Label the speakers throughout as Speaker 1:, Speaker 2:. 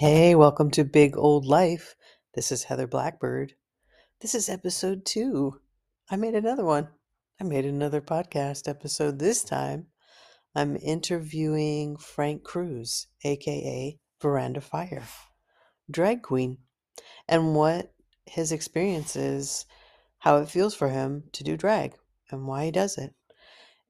Speaker 1: Hey, welcome to Big Old Life. This is Heather Blackbird. This is episode two. I made another one. I made another podcast episode. This time, I'm interviewing Frank Kruse, aka Veranda Fire, drag queen, and what his experience is, how it feels for him to do drag, and why he does it.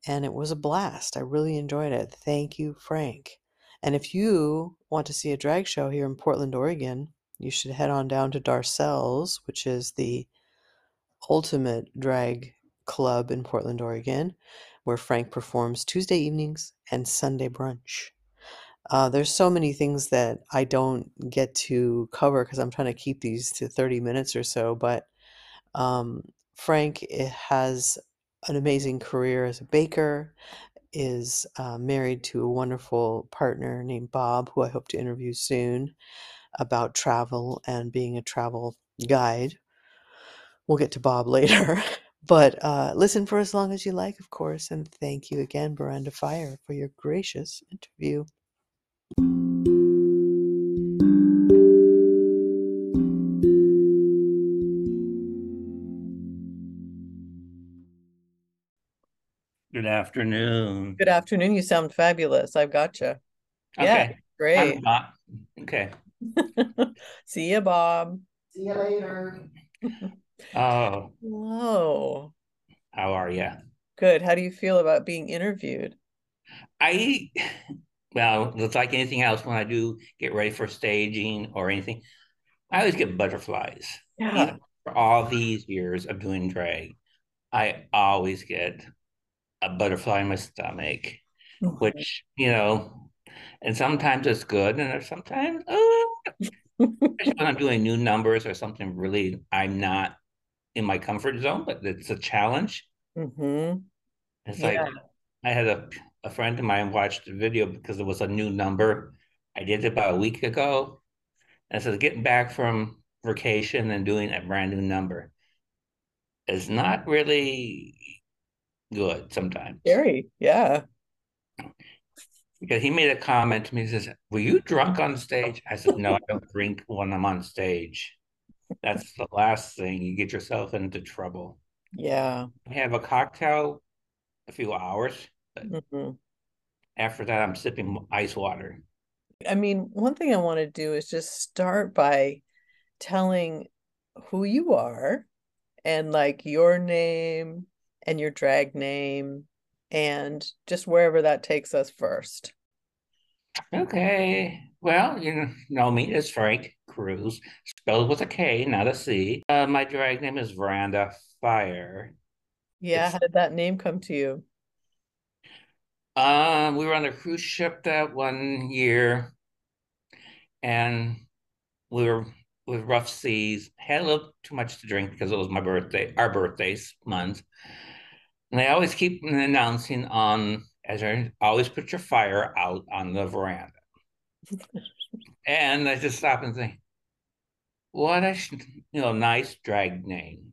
Speaker 1: And it was a blast. I really enjoyed it. Thank you, Frank. And if you want to see a drag show here in Portland, Oregon, you should head on down to Darcelle's, which is the ultimate drag club in Portland, Oregon, where Frank performs Tuesday evenings and Sunday brunch. Uh, there's so many things that I don't get to cover because I'm trying to keep these to 30 minutes or so. But um, Frank eh, has an amazing career as a baker, is uh, married to a wonderful partner named Bob, who I hope to interview soon about travel and being a travel guide. We'll get to Bob later. But uh, listen for as long as you like, of course. And thank you again, Veranda Fire, for your gracious interview.
Speaker 2: Good afternoon.
Speaker 1: Good afternoon. You sound fabulous. I've got you. Yeah,
Speaker 2: Okay.
Speaker 1: great.
Speaker 2: I'm not- Okay.
Speaker 1: See you, Bob.
Speaker 3: See you later.
Speaker 2: Oh,
Speaker 1: Hello.
Speaker 2: how are you?
Speaker 1: Good. How do you feel about being interviewed?
Speaker 2: I, well, it's like anything else when I do get ready for staging or anything, I always get butterflies.
Speaker 1: Yeah.
Speaker 2: Even for all these years of doing drag, I always get a butterfly in my stomach, which, you know, and sometimes it's good, and sometimes, oh, especially when I'm doing new numbers or something really I'm not in my comfort zone, but it's a challenge.
Speaker 1: Mm-hmm.
Speaker 2: It's
Speaker 1: Yeah.
Speaker 2: like I had a, a friend of mine watched the video because it was a new number. I did it about a week ago. And so getting back from vacation and doing a brand new number is not really good sometimes.
Speaker 1: Scary. Yeah.
Speaker 2: Because he made a comment to me, he says, Were you drunk on stage? I said, No, I don't drink when I'm on stage. That's the last thing. You get yourself into trouble.
Speaker 1: Yeah.
Speaker 2: I have a cocktail a few hours.
Speaker 1: hmm
Speaker 2: After that, I'm sipping ice water.
Speaker 1: I mean, one thing I want to do is just start by telling who you are and like your name and your drag name and just wherever that takes us first.
Speaker 2: Okay. Well, you know me as Frank Kruse, spelled with a K, not a C. Uh, my drag name is Veranda Fire.
Speaker 1: Yeah,
Speaker 2: It's-
Speaker 1: how did that name come to you?
Speaker 2: Um, we were on a cruise ship that one year, and we were with rough seas. Had a little too much to drink because it was my birthday, our birthdays month. And they always keep announcing on as I always put your fire out on the veranda. And I just stop and think, what a you know nice drag name.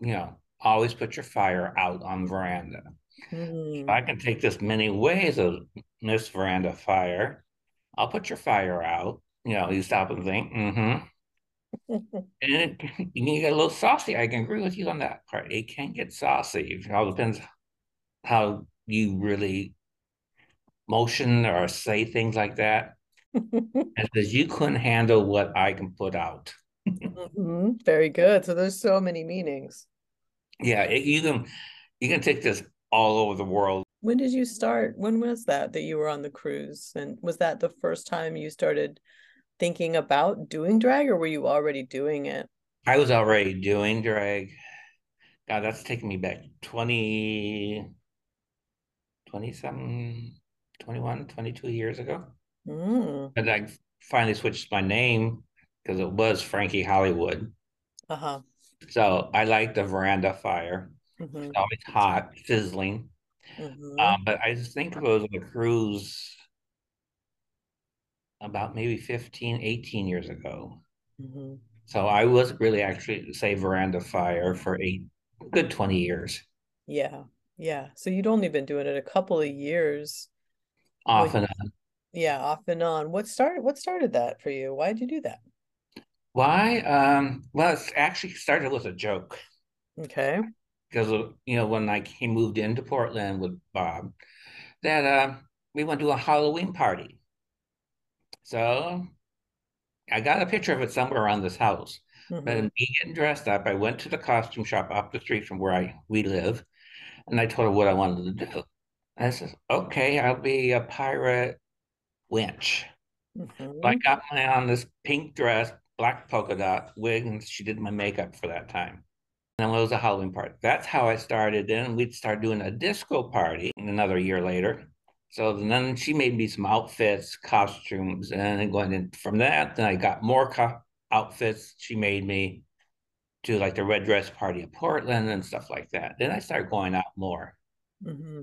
Speaker 2: You know, always put your fire out on veranda.
Speaker 1: Hmm.
Speaker 2: I can take this many ways of Miss Veranda Fire. I'll put your fire out. You know, you stop and think, mm-hmm. And it, you can get a little saucy. I can agree with you on that part. It can get saucy. It all depends how you really motion or say things like that. And says you couldn't handle what I can put out.
Speaker 1: Mhm. Very good. So there's so many meanings.
Speaker 2: Yeah, it, you can you can take this all over the world.
Speaker 1: When did you start? When was that that you were on the cruise? And was that the first time you started thinking about doing drag, or were you already doing it?
Speaker 2: I was already doing drag. God, that's taking me back 20, 20 something, 21, 22 years ago.
Speaker 1: Mm.
Speaker 2: And I finally switched my name because it was Frankie Hollywood.
Speaker 1: Uh-huh.
Speaker 2: So I like the veranda fire.
Speaker 1: Mhm.
Speaker 2: It's always hot, sizzling.
Speaker 1: Mhm.
Speaker 2: Um, but I just think it was on a cruise about maybe 15, 18 years ago.
Speaker 1: Mhm.
Speaker 2: So I was really actually say veranda fire for a good 20 years.
Speaker 1: Yeah. Yeah. So you'd only been doing it a couple of years.
Speaker 2: Off and on.
Speaker 1: Yeah, off and on. What started what started that for you? Why did you do that?
Speaker 2: Why? Um, well, it actually started with a joke
Speaker 1: Okay.
Speaker 2: because you know when I he moved into Portland with Bob, that uh, we went to a Halloween party. So I got a picture of it somewhere around this house. But
Speaker 1: Mm-hmm.
Speaker 2: me getting dressed up, I went to the costume shop up the street from where I we live, and I told her what I wanted to do. And I said, "Okay, I'll be a pirate winch." So I
Speaker 1: Mm-hmm.
Speaker 2: got my on this pink dress, black polka dot wig, and she did my makeup for that time. And then it was a Halloween party. That's how I started. Then we'd start doing a disco party another year later. So then she made me some outfits, costumes, and then going in from that, then I got more co- outfits. She made me to like the red dress party in Portland and stuff like that. Then I started going out more.
Speaker 1: Mm-hmm.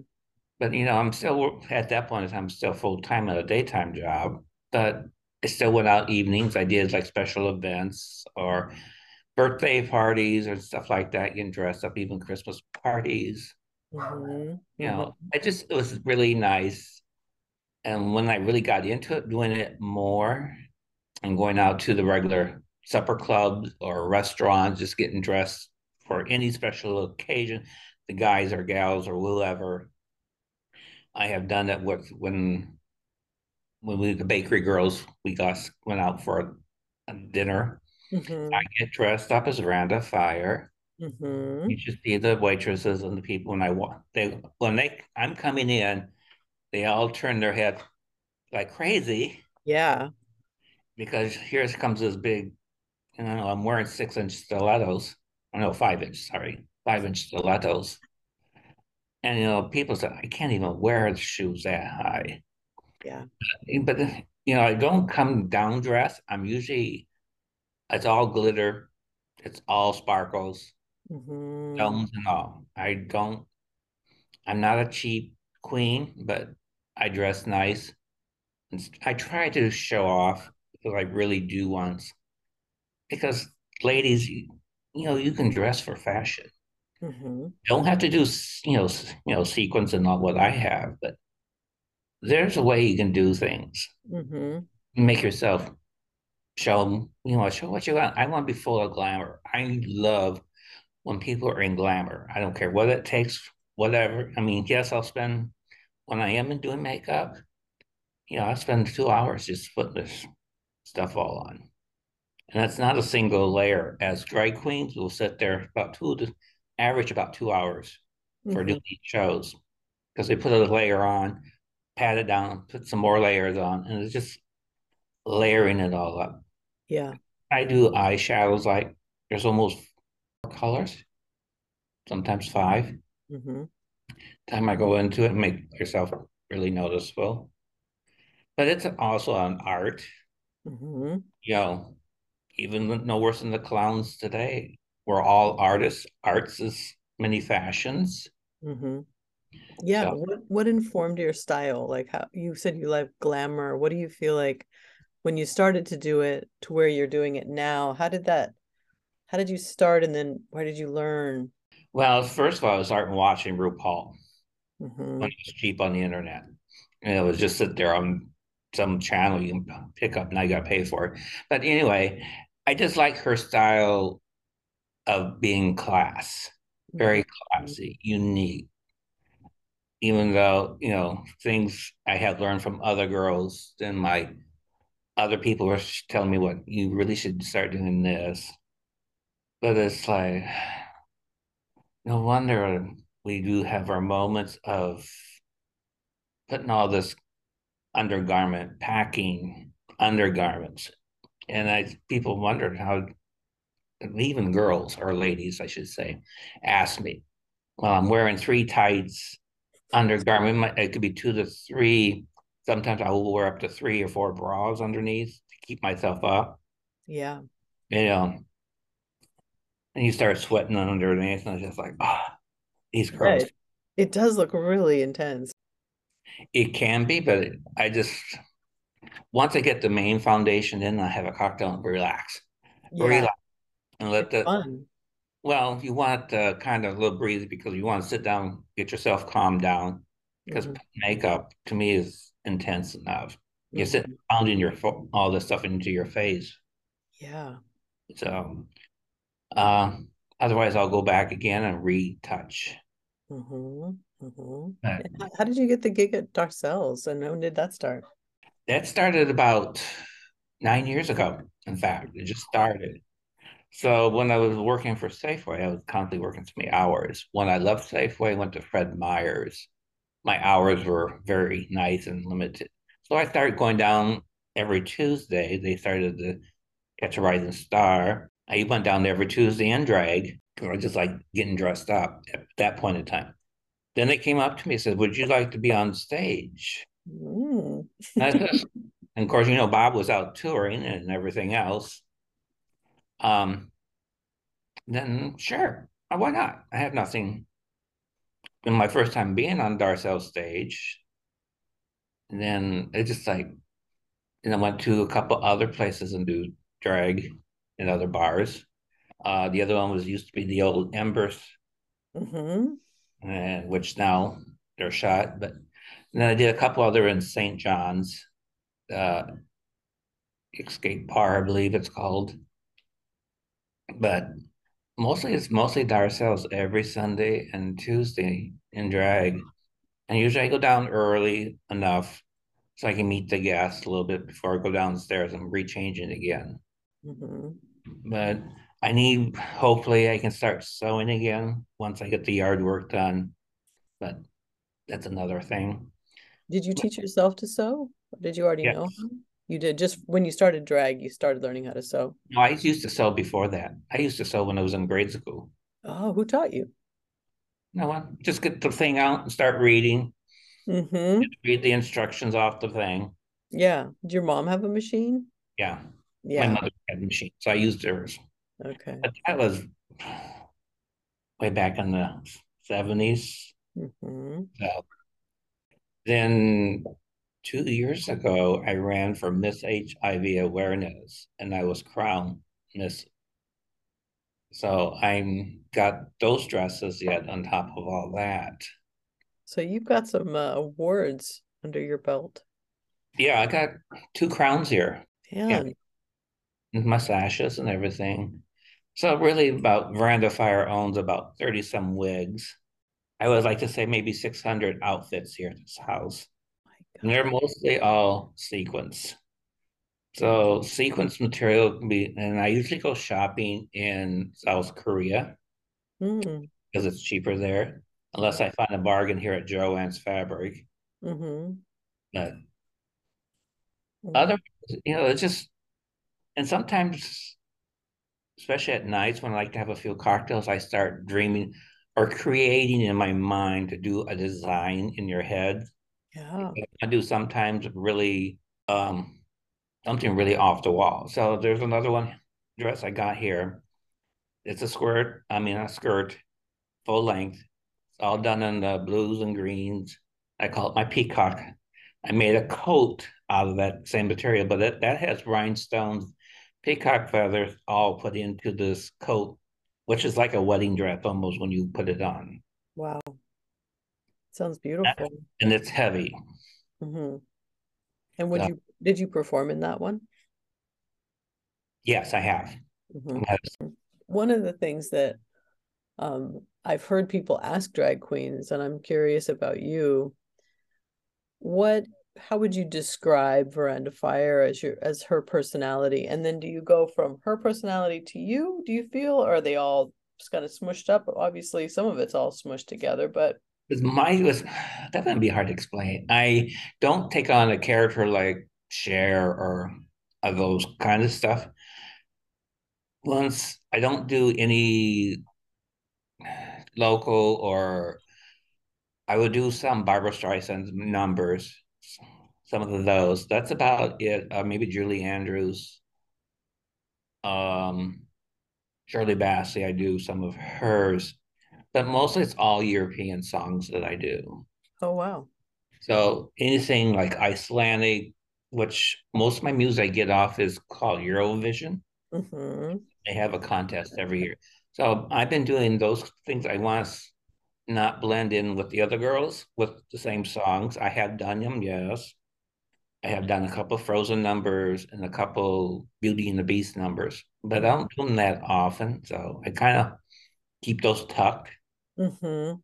Speaker 2: But you know, I'm still at that point. I'm still full time at a daytime job, but I still went out evenings. I did like special events or birthday parties or stuff like that. Getting dressed up, even Christmas parties.
Speaker 1: Mm-hmm.
Speaker 2: You
Speaker 1: Mm-hmm.
Speaker 2: know, I just it was really nice. And when I really got into it, doing it more and going out to the regular supper clubs or restaurants, just getting dressed for any special occasion, the guys or gals or whoever. I have done it with when when we the bakery girls we got went out for a, dinner. I
Speaker 1: Mm-hmm.
Speaker 2: get dressed up as Randa Fire.
Speaker 1: Mm-hmm.
Speaker 2: You should see the waitresses and the people when I walk. They when they I'm coming in, they all turn their head like crazy
Speaker 1: Yeah.
Speaker 2: because here comes this big. You know, I'm wearing six inch stilettos. I know five inch. Sorry, five inch stilettos. And you know, people say I can't even wear shoes that high.
Speaker 1: Yeah.
Speaker 2: But you know, I don't come down dressed. I'm usually it's all glitter, it's all sparkles,
Speaker 1: Mm-hmm.
Speaker 2: and all. I don't. I'm not a cheap queen, but I dress nice. I try to show off because I really do want. Because ladies, you, you know, you can dress for fashion.
Speaker 1: Mm-hmm.
Speaker 2: Don't have to do you know you know sequins and all what I have, but there's a way you can do things.
Speaker 1: Mm-hmm.
Speaker 2: Make yourself show you know, show what you want. I want to be full of glamour. I love when people are in glamour. I don't care what it takes, whatever. I mean, yes, I'll spend when I am doing makeup, you know, I spend two hours just putting this stuff all on. And that's not a single layer. As drag queens, we'll sit there about two to average about two hours for
Speaker 1: Mm-hmm.
Speaker 2: doing these shows because they put a layer on, pat it down, put some more layers on, and it's just layering it all up.
Speaker 1: Yeah.
Speaker 2: I do eyeshadows like there's almost colors, sometimes five.
Speaker 1: Mm-hmm.
Speaker 2: Time I go into it, make yourself really noticeable. But it's also an art,
Speaker 1: Mm-hmm.
Speaker 2: you know, even no worse than the clowns today. We're all artists. Arts is many fashions.
Speaker 1: Mm-hmm. Yeah.
Speaker 2: So
Speaker 1: What what informed your style? Like how you said you like glamour. What do you feel like when you started to do it to where you're doing it now? How did that how did you start and then where did you learn?
Speaker 2: well, first of all, I started watching RuPaul
Speaker 1: Mm-hmm.
Speaker 2: when it was cheap on the internet. And it was just sit there on some channel you can pick up. Now you got to pay for it. But anyway, I just like her style of being class, very
Speaker 1: Mm-hmm.
Speaker 2: classy, unique. Even though, you know, things I have learned from other girls and my other people were telling me what you really should start doing this. But it's like, no wonder we do have our moments of putting all this undergarment, packing undergarments. And I people wondered how even girls or ladies, I should say, asked me, well, I'm wearing three tights undergarment. It could be two to three. Sometimes I will wear up to three or four bras underneath to keep myself up.
Speaker 1: Yeah.
Speaker 2: You know, and you start sweating under underneath, and it's just like, ah, oh, these
Speaker 1: Yeah,
Speaker 2: girls.
Speaker 1: it, it does look really intense.
Speaker 2: It can be, but I just once I get the main foundation in, I have a cocktail and relax,
Speaker 1: Yeah,
Speaker 2: relax, and let
Speaker 1: it's
Speaker 2: the
Speaker 1: fun.
Speaker 2: well, you want uh, kind of a little breathe because you want to sit down, get yourself calmed down, because
Speaker 1: hmm
Speaker 2: makeup to me is intense enough. You're sitting pounding your all this stuff into your face.
Speaker 1: Yeah.
Speaker 2: So, uh, otherwise, I'll go back again and retouch.
Speaker 1: Mm-hmm. Mm-hmm. How, how, did you get the gig at Darcelle's, and when did that start?
Speaker 2: That started about nine years ago. In fact, it just started. So when I was working for Safeway, I was constantly working so many hours. When I left Safeway, I went to Fred Meyer's. My hours were very nice and limited. So I started going down every Tuesday. They started to catch a rising star. I went down there every Tuesday and drag I just like getting dressed up at that point in time. Then they came up to me and said, Would you like to be on stage? Mm. and, and of course, you know, Bob was out touring and everything else. Um, then sure, why not? I have nothing. In my first time being on Darcelle's stage, and then it just like, and I went to a couple other places and do drag in other bars. Uh, the other one was used to be the old Embers, mm-hmm. and which now they're shot. But then I did a couple other in St. John's, uh, Escape Bar, I believe it's called. But mostly it's mostly Darcelle's every Sunday and Tuesday in drag. And usually I go down early enough so I can meet the guests a little bit before I go downstairs and rechange it again. Mm-hmm. But I need, hopefully, I can start sewing again once I get the yard work done. But that's another thing.
Speaker 1: Did you teach yourself to sew? Or did you already yes. know? You did just when you started drag, you started learning how to sew.
Speaker 2: No, I used to sew before that. I used to sew when I was in grade school.
Speaker 1: Oh, who taught you?
Speaker 2: No one. Just get the thing out and start reading. Mm-hmm. Read the instructions off the thing.
Speaker 1: Yeah. Did your mom have a machine?
Speaker 2: Yeah. Yeah. My mother had a machine, so I used hers.
Speaker 1: Okay.
Speaker 2: But that was way back in the 70s. Mm-hmm. So then two years ago, I ran for Miss HIV awareness and I was crowned Miss. So I'm got those dresses yet on top of all that.
Speaker 1: So you've got some uh, awards under your belt.
Speaker 2: Yeah, I got two crowns here.
Speaker 1: Yeah.
Speaker 2: yeah. My sashes and everything. So really about Veranda Fire owns about 30 some wigs. I would like to say maybe 600 outfits here at this house. And they're mostly all sequins. So sequence material can be, and I usually go shopping in South Korea mm. because it's cheaper there, unless I find a bargain here at Joann's Fabric. Mm-hmm. But mm. other, you know, it's just, and sometimes, especially at nights when I like to have a few cocktails, I start dreaming or creating in my mind to do a design in your head.
Speaker 1: Yeah.
Speaker 2: I do sometimes really um something really off the wall. So there's another one dress I got here. It's a skirt, I mean a skirt, full length. It's all done in the blues and greens. I call it my peacock. I made a coat out of that same material, but it, that has rhinestones, peacock feathers all put into this coat, which is like a wedding dress almost when you put it on.
Speaker 1: Wow. Sounds beautiful.
Speaker 2: And it's heavy.
Speaker 1: Mm-hmm. And would you did you perform in that one?
Speaker 2: Yes, I have. Mm-hmm.
Speaker 1: One of the things that um, I've heard people ask drag queens, and I'm curious about you. What? How would you describe Veranda Fire as your as her personality? And then do you go from her personality to you? Do you feel, or are they all just kind of smushed up? Obviously, some of it's all smushed together, but
Speaker 2: my was that be hard to explain. I don't take on a character like Cher or of those kind of stuff. Once I don't do any local or I would do some Barbra Streisand numbers, some of those. That's about it. Uh, maybe Julie Andrews, um, Shirley Bassey. I do some of hers but mostly it's all European songs that I do.
Speaker 1: Oh wow!
Speaker 2: So anything like Icelandic, which most of my music I get off is called Eurovision. Mm-hmm. They have a contest every year. So I've been doing those things. I want to not blend in with the other girls with the same songs. I have done them, yes. I have done a couple frozen numbers and a couple Beauty and the Beast numbers, but I don't do them that often. So I kind of keep those tucked.
Speaker 1: Mm-hmm.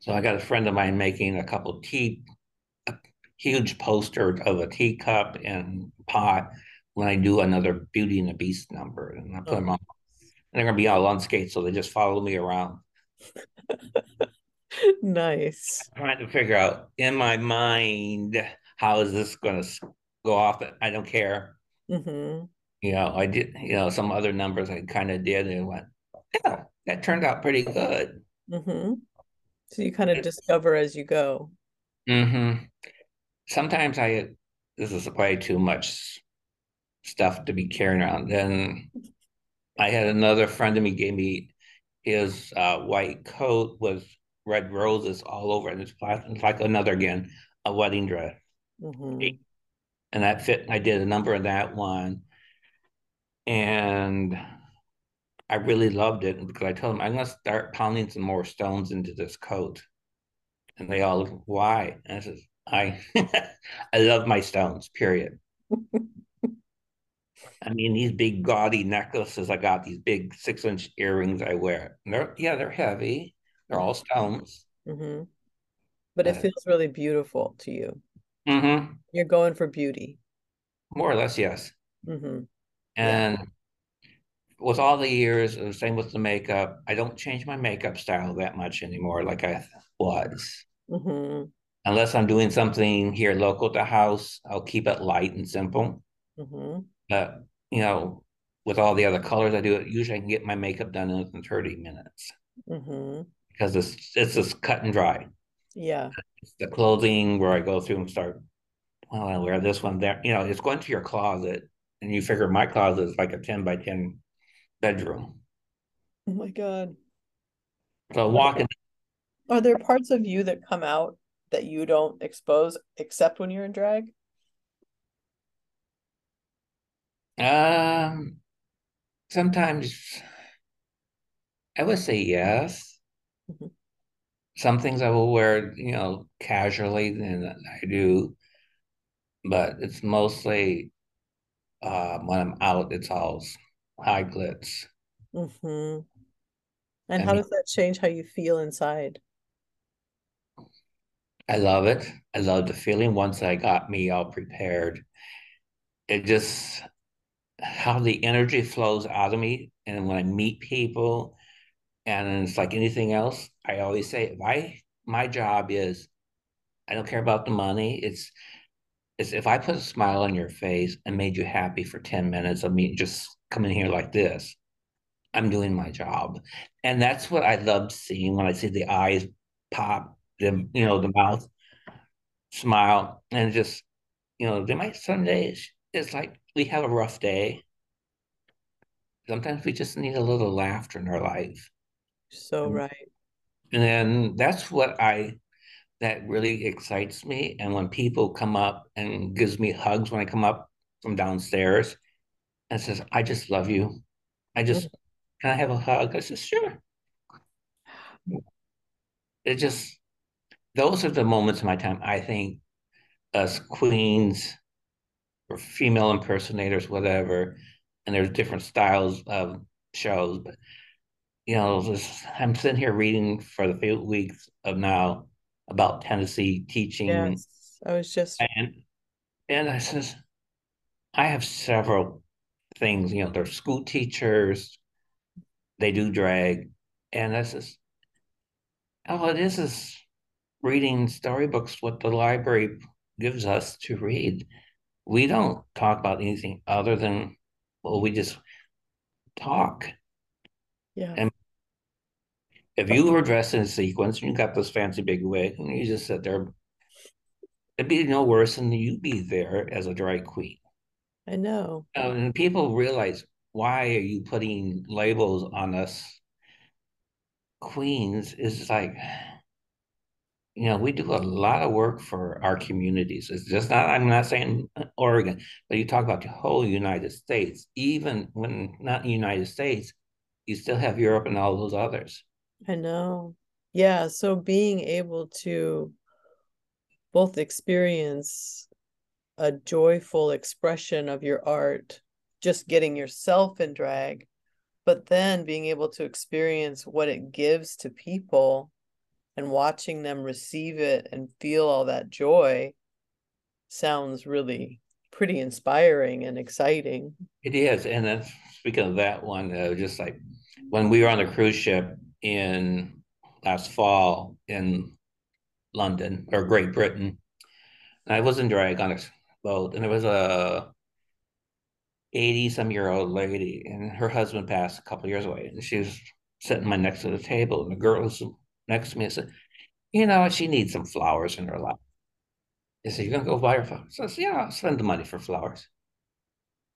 Speaker 2: So I got a friend of mine making a couple tea, a huge poster of a teacup and pot when I do another Beauty and the Beast number, and I put them
Speaker 1: Oh.
Speaker 2: on. And they're gonna be all on skates, so they just follow me around.
Speaker 1: Nice.
Speaker 2: trying to figure out in my mind how is this going to go off. I don't care.
Speaker 1: Mm-hmm.
Speaker 2: You know, I did. You know, some other numbers I kind of did and went, yeah, that turned out pretty good.
Speaker 1: Mm-hmm. So you kind of discover as you go.
Speaker 2: Mm-hmm. Sometimes I this is way too much stuff to be carrying around. Then I had another friend of me gave me his uh, white coat with red roses all over. And it's, it's like another again, a wedding dress.
Speaker 1: Mm-hmm.
Speaker 2: And that fit, I did a number of that one. And I really loved it because I told them I'm gonna start pounding some more stones into this coat. And they all why? And I says, I I love my stones, period. I mean, these big gaudy necklaces I got, these big six inch earrings I wear. They're yeah, they're heavy. They're all stones.
Speaker 1: Mm-hmm. But it
Speaker 2: Uh,
Speaker 1: feels really beautiful to you.
Speaker 2: Mm-hmm.
Speaker 1: You're going for beauty.
Speaker 2: More or less, yes.
Speaker 1: Mm-hmm.
Speaker 2: And with all the years, the same with the makeup, I don't change my makeup style that much anymore, like I was.
Speaker 1: Mm-hmm.
Speaker 2: Unless I'm doing something here local to house, I'll keep it light and simple.
Speaker 1: Mm-hmm.
Speaker 2: But you know, with all the other colors I do, it usually I can get my makeup done in 30 minutes
Speaker 1: Mm-hmm.
Speaker 2: because it's it's just cut and dry.
Speaker 1: Yeah.
Speaker 2: It's the clothing where I go through and start. Well, I wear this one there. You know, it's going to your closet, and you figure my closet is like a 10 by 10 bedroom.
Speaker 1: Oh my God.
Speaker 2: So walking,
Speaker 1: Are there parts of you that come out that you don't expose except when you're in drag?
Speaker 2: um, sometimes I would say yes. Some things I will wear, you know, casually, and I do, but it's mostly uh, when I'm out, it's all high glitz.
Speaker 1: Mm-hmm. And
Speaker 2: I
Speaker 1: how does that change how you feel inside?
Speaker 2: I love it. I love the feeling once I got me all prepared. It just how the energy flows out of me, and when I meet people, and it's like anything else, I always say, my my job is I don't care about the money. It's it's if I put a smile on your face and made you happy for 10 minutes of me just coming here like this, I'm doing my job. And that's what I love seeing when I see the eyes pop, the you know, the mouth smile, and just, you know, they might some days it's like we have a rough day. Sometimes we just need a little laughter in our life.
Speaker 1: So right.
Speaker 2: And then that's what I that really excites me. And when people come up and gives me hugs when I come up from downstairs and says, I just love you. I just can I have a hug? I said, sure. It just those are the moments in my time I think us queens or female impersonators, whatever, and there's different styles of shows, but you know, this, I'm sitting here reading for the few weeks of now about Tennessee teaching
Speaker 1: Yes. I was just
Speaker 2: and and I says, I have several things, you know, they're school teachers, they do drag, and I says, all it is is reading storybooks what the library gives us to read. We don't talk about anything other than well, we just talk.
Speaker 1: yeah.
Speaker 2: And if you were dressed in a sequence and you got this fancy big wig and you just sit there, it'd be no worse than you be there as a drag queen.
Speaker 1: I know.
Speaker 2: Uh, and people realize why are you putting labels on us queens is like you know we do a lot of work for our communities it's just not i'm not saying oregon but you talk about the whole united states even when not in the united states you still have europe and all those others
Speaker 1: I know. Yeah, so being able to both experience a joyful expression of your art, just getting yourself in drag, but then being able to experience what it gives to people and watching them receive it and feel all that joy sounds really pretty inspiring and exciting.
Speaker 2: It is. And then speaking of that one, uh, just like when we were on the cruise ship in last fall in London or Great Britain, I was in drag on a boat, and there was a 80 some year old lady, and her husband passed a couple years away, and she was sitting my next to the table, and the girl was next to me and said, You know, she needs some flowers in her life. I said, You're to go buy her flowers? I said, Yeah, I'll spend the money for flowers.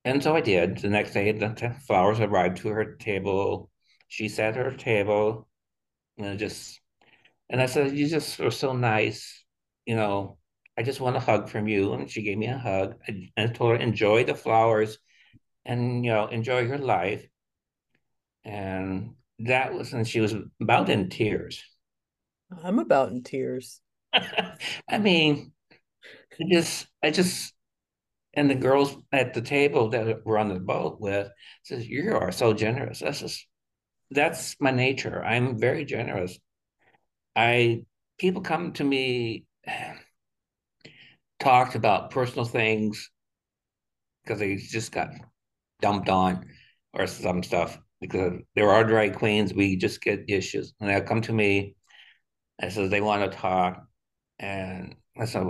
Speaker 2: And so I did. The next day, the flowers arrived to her table. She sat at her table, and just, and I said, "You just are so nice, you know. I just want a hug from you." And she gave me a hug, and I told her, "Enjoy the flowers, and you know, enjoy your life." And that was, and she was about in tears.
Speaker 1: I'm about in tears.
Speaker 2: I mean, I just, I just and the girls at the table that we're on the boat with says, "You are so generous." That's just that's my nature. I'm very generous. I people come to me talked about personal things because they just got dumped on or some stuff because there are drag queens. We just get issues, and they'll come to me. I says they want to talk, and I said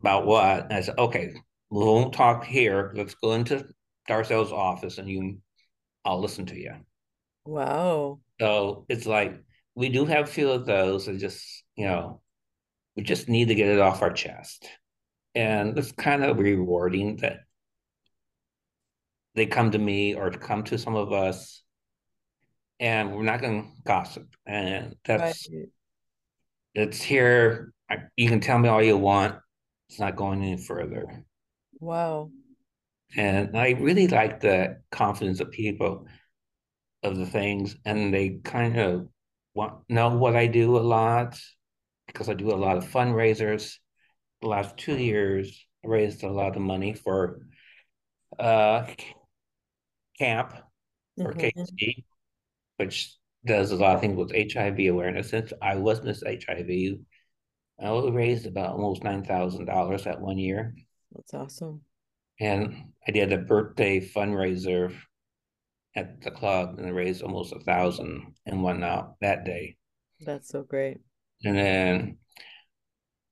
Speaker 2: about what? And I said, okay, we won't talk here. Let's go into Darcelle's office and you I'll listen to you.
Speaker 1: Wow.
Speaker 2: So it's like we do have a few of those and just, you know, we just need to get it off our chest. And it's kind of rewarding that they come to me or come to some of us and we're not going to gossip. And that's, right. it's here. I, you can tell me all you want. It's not going any further.
Speaker 1: Wow.
Speaker 2: And I really like the confidence of people of the things, and they kind of want know what I do a lot because I do a lot of fundraisers. The last two years, I raised a lot of money for uh, camp or mm-hmm. KC, which does a lot of things with HIV awareness. Since I was Miss HIV, I raised about almost nine thousand dollars that one year.
Speaker 1: That's awesome.
Speaker 2: And I did a birthday fundraiser at the club and I raised almost a thousand and whatnot that day.
Speaker 1: That's so great.
Speaker 2: And then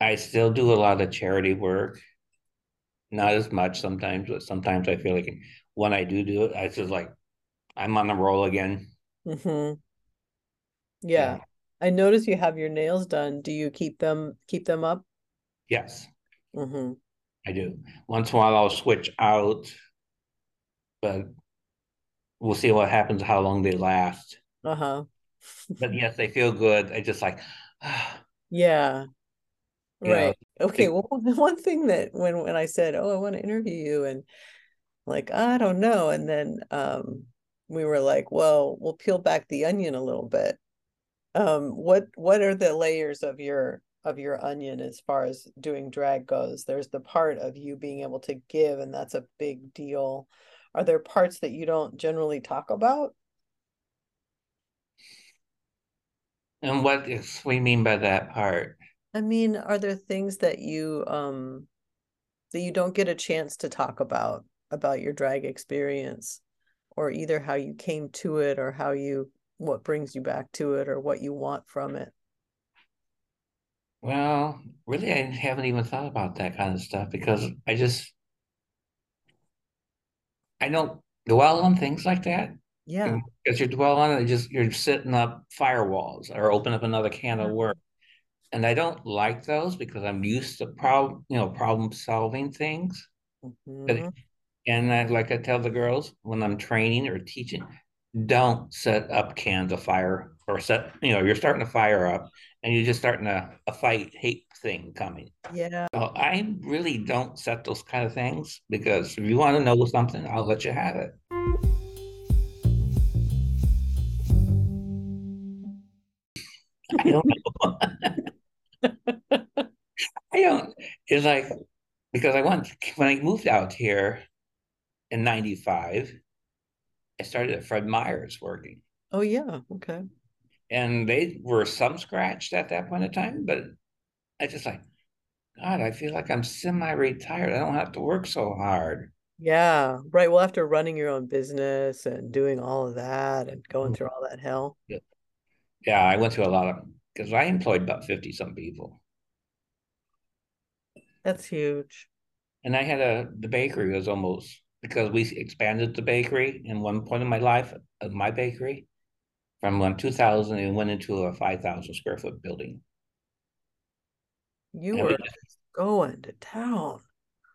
Speaker 2: I still do a lot of charity work. Not as much sometimes, but sometimes I feel like when I do do it, I just like I'm on the roll again.
Speaker 1: Mm-hmm. Yeah. yeah. I notice you have your nails done. Do you keep them keep them up?
Speaker 2: Yes. Mm-hmm. I do. Once in a while, I'll switch out, but we'll see what happens, how long they last.
Speaker 1: Uh huh.
Speaker 2: but yes, they feel good. I just like,
Speaker 1: yeah. Right. Know, okay. They, well, one thing that when when I said, "Oh, I want to interview you," and like I don't know, and then um, we were like, "Well, we'll peel back the onion a little bit." Um, what what are the layers of your of your onion as far as doing drag goes. There's the part of you being able to give, and that's a big deal. Are there parts that you don't generally talk about?
Speaker 2: And what is we mean by that part?
Speaker 1: I mean, are there things that you um that you don't get a chance to talk about about your drag experience or either how you came to it or how you what brings you back to it or what you want from it?
Speaker 2: Well, really, I haven't even thought about that kind of stuff because I just I don't dwell on things like that.
Speaker 1: Yeah,
Speaker 2: because you dwell on it, just you're sitting up firewalls or open up another can of work, and I don't like those because I'm used to problem, you know, problem solving things. Mm-hmm. But, and I, like I tell the girls when I'm training or teaching, don't set up cans of fire or set, you know, you're starting to fire up and you're just starting a, a fight hate thing coming.
Speaker 1: Yeah.
Speaker 2: So I really don't set those kind of things because if you want to know something, I'll let you have it. I don't know. I don't. It's like because I went when I moved out here in '95. I started at Fred Meyer's working.
Speaker 1: Oh yeah, okay.
Speaker 2: And they were some scratched at that point in time, but I just like, God, I feel like I'm semi-retired. I don't have to work so hard.
Speaker 1: Yeah, right. Well, after running your own business and doing all of that and going mm-hmm. through all that hell.
Speaker 2: Yeah, yeah I went through a lot of because I employed about 50 some people.
Speaker 1: That's huge.
Speaker 2: And I had a the bakery was almost because we expanded the bakery in one point of my life of my bakery from when 2000 and went into a 5,000 square foot building.
Speaker 1: You and were going to town.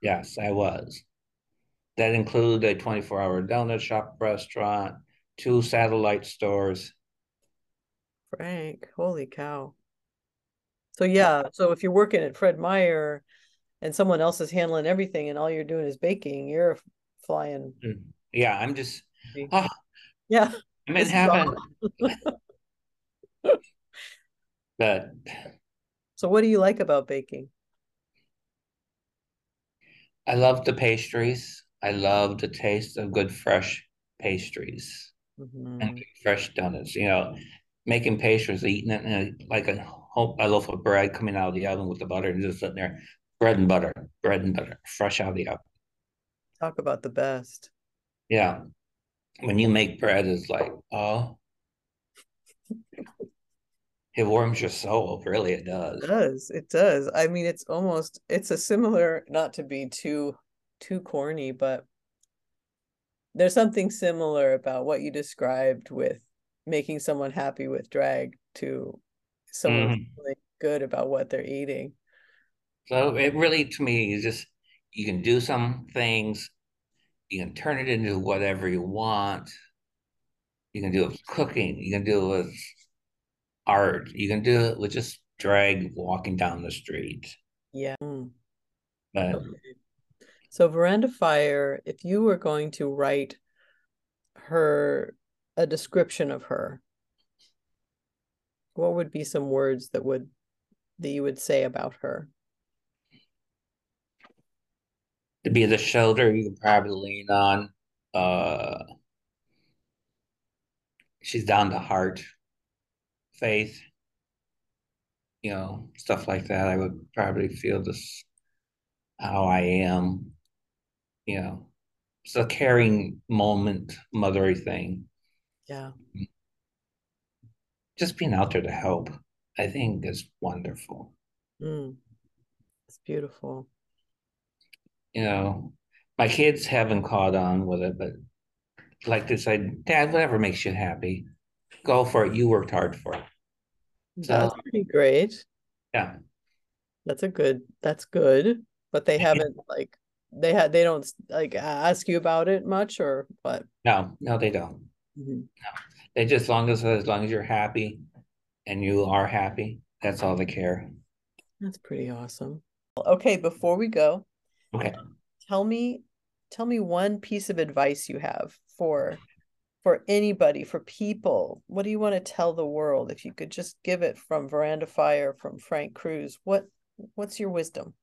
Speaker 2: Yes, I was. That included a 24 hour donut shop restaurant, two satellite stores.
Speaker 1: Frank, holy cow. So, yeah, so if you're working at Fred Meyer and someone else is handling everything and all you're doing is baking, you're flying.
Speaker 2: Mm, yeah, I'm just, oh,
Speaker 1: yeah,
Speaker 2: I'm in heaven. but
Speaker 1: so, what do you like about baking?
Speaker 2: I love the pastries. I love the taste of good fresh pastries mm-hmm. and fresh donuts. You know, making pastries, eating it in a, like a, a loaf of bread coming out of the oven with the butter and just sitting there, bread and butter, bread and butter, fresh out of the oven.
Speaker 1: Talk about the best.
Speaker 2: Yeah. When you make bread, it's like, oh, it warms your soul. Really, it does.
Speaker 1: It does. It does. I mean, it's almost, it's a similar, not to be too, too corny, but there's something similar about what you described with making someone happy with drag to someone mm-hmm. feeling good about what they're eating.
Speaker 2: So it really, to me, is just you can do some things, you can turn it into whatever you want. You can do it with cooking, you can do it with art, you can do it with just drag walking down the street.
Speaker 1: Yeah. Hmm. But okay. so Veranda Fire, if you were going to write her a description of her, what would be some words that would that you would say about her?
Speaker 2: To be the shoulder you can probably lean on. Uh, she's down to heart, faith, you know, stuff like that. I would probably feel this how I am, you know. It's a caring moment, mothery thing.
Speaker 1: Yeah.
Speaker 2: Just being out there to help, I think is wonderful.
Speaker 1: Mm. It's beautiful
Speaker 2: you know, my kids haven't caught on with it, but like to say, Dad, whatever makes you happy, go for it. You worked hard for it.
Speaker 1: So, that's pretty great.
Speaker 2: Yeah.
Speaker 1: That's a good, that's good. But they haven't like, they had, they don't like ask you about it much or what?
Speaker 2: No, no, they don't. Mm-hmm. No. They just, as long as, as long as you're happy and you are happy, that's all they care.
Speaker 1: That's pretty awesome. Okay, before we go,
Speaker 2: Okay.
Speaker 1: Tell me tell me one piece of advice you have for for anybody, for people. What do you want to tell the world? If you could just give it from Veranda Fire, from Frank Kruse, what what's your wisdom?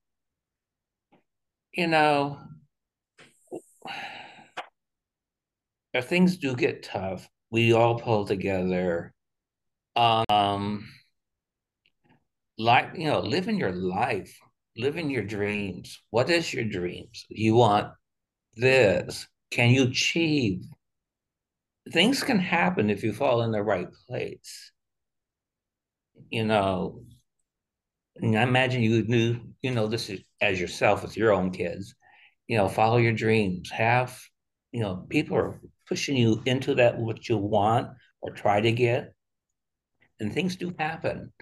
Speaker 2: You know, if things do get tough, we all pull together. Um, like you know, living your life living your dreams. What is your dreams? You want this. Can you achieve? Things can happen if you fall in the right place. You know, and I imagine you knew, you know, this is as yourself with your own kids. You know, follow your dreams. Have, you know, people are pushing you into that what you want or try to get. And things do happen.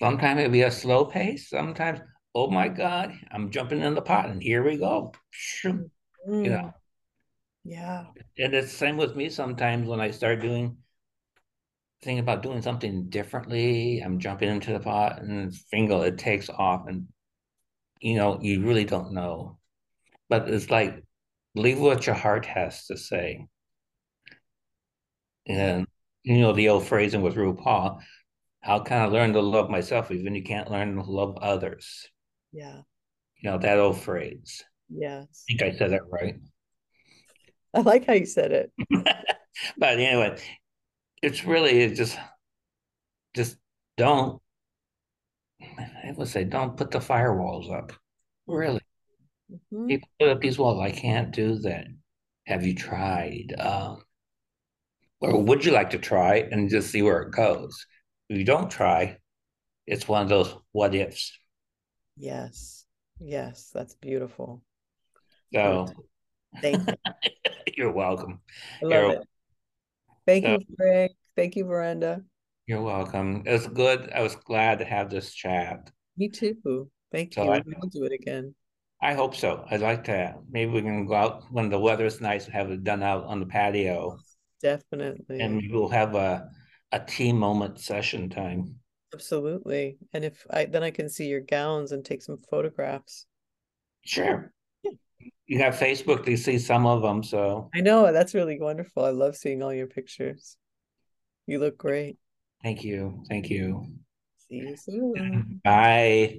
Speaker 2: Sometimes it'll be a slow pace. Sometimes oh my God, I'm jumping in the pot and here we go. Mm. You know.
Speaker 1: Yeah.
Speaker 2: And it's the same with me sometimes when I start doing thinking about doing something differently, I'm jumping into the pot and fingal, it takes off and you know, you really don't know. But it's like believe what your heart has to say. And you know, the old phrasing with RuPaul, how can I learn to love myself even you can't learn to love others?
Speaker 1: Yeah.
Speaker 2: You know, that old phrase.
Speaker 1: Yes.
Speaker 2: I think I said that right.
Speaker 1: I like how you said it.
Speaker 2: but anyway, it's really it's just just don't I would say don't put the firewalls up. Really.
Speaker 1: Mhm.
Speaker 2: People put up these walls. I can't do that. Have you tried? Um, or would you like to try and just see where it goes? If you don't try, it's one of those what ifs.
Speaker 1: Yes. Yes, that's beautiful.
Speaker 2: So
Speaker 1: Thank you.
Speaker 2: you're welcome.
Speaker 1: I love
Speaker 2: You're,
Speaker 1: it. Thank
Speaker 2: So-
Speaker 1: you, Frank. Thank you, Veranda.
Speaker 2: you're welcome. It was good. I was glad to have this chat.
Speaker 1: Me too. Thank
Speaker 2: So
Speaker 1: you.
Speaker 2: I-
Speaker 1: We'll do it again.
Speaker 2: I hope so. I'd like to. Maybe we can go out when the weather's nice and have it done out on the patio.
Speaker 1: Definitely.
Speaker 2: And we'll have a a tea moment session time.
Speaker 1: Absolutely. And if I then I can see your gowns and take some photographs.
Speaker 2: Sure.
Speaker 1: Yeah.
Speaker 2: You have Facebook, you see some of them, so
Speaker 1: I know that's really wonderful. I love seeing all your pictures. You look great.
Speaker 2: thank you. Thank you.
Speaker 1: See you soon.
Speaker 2: Bye.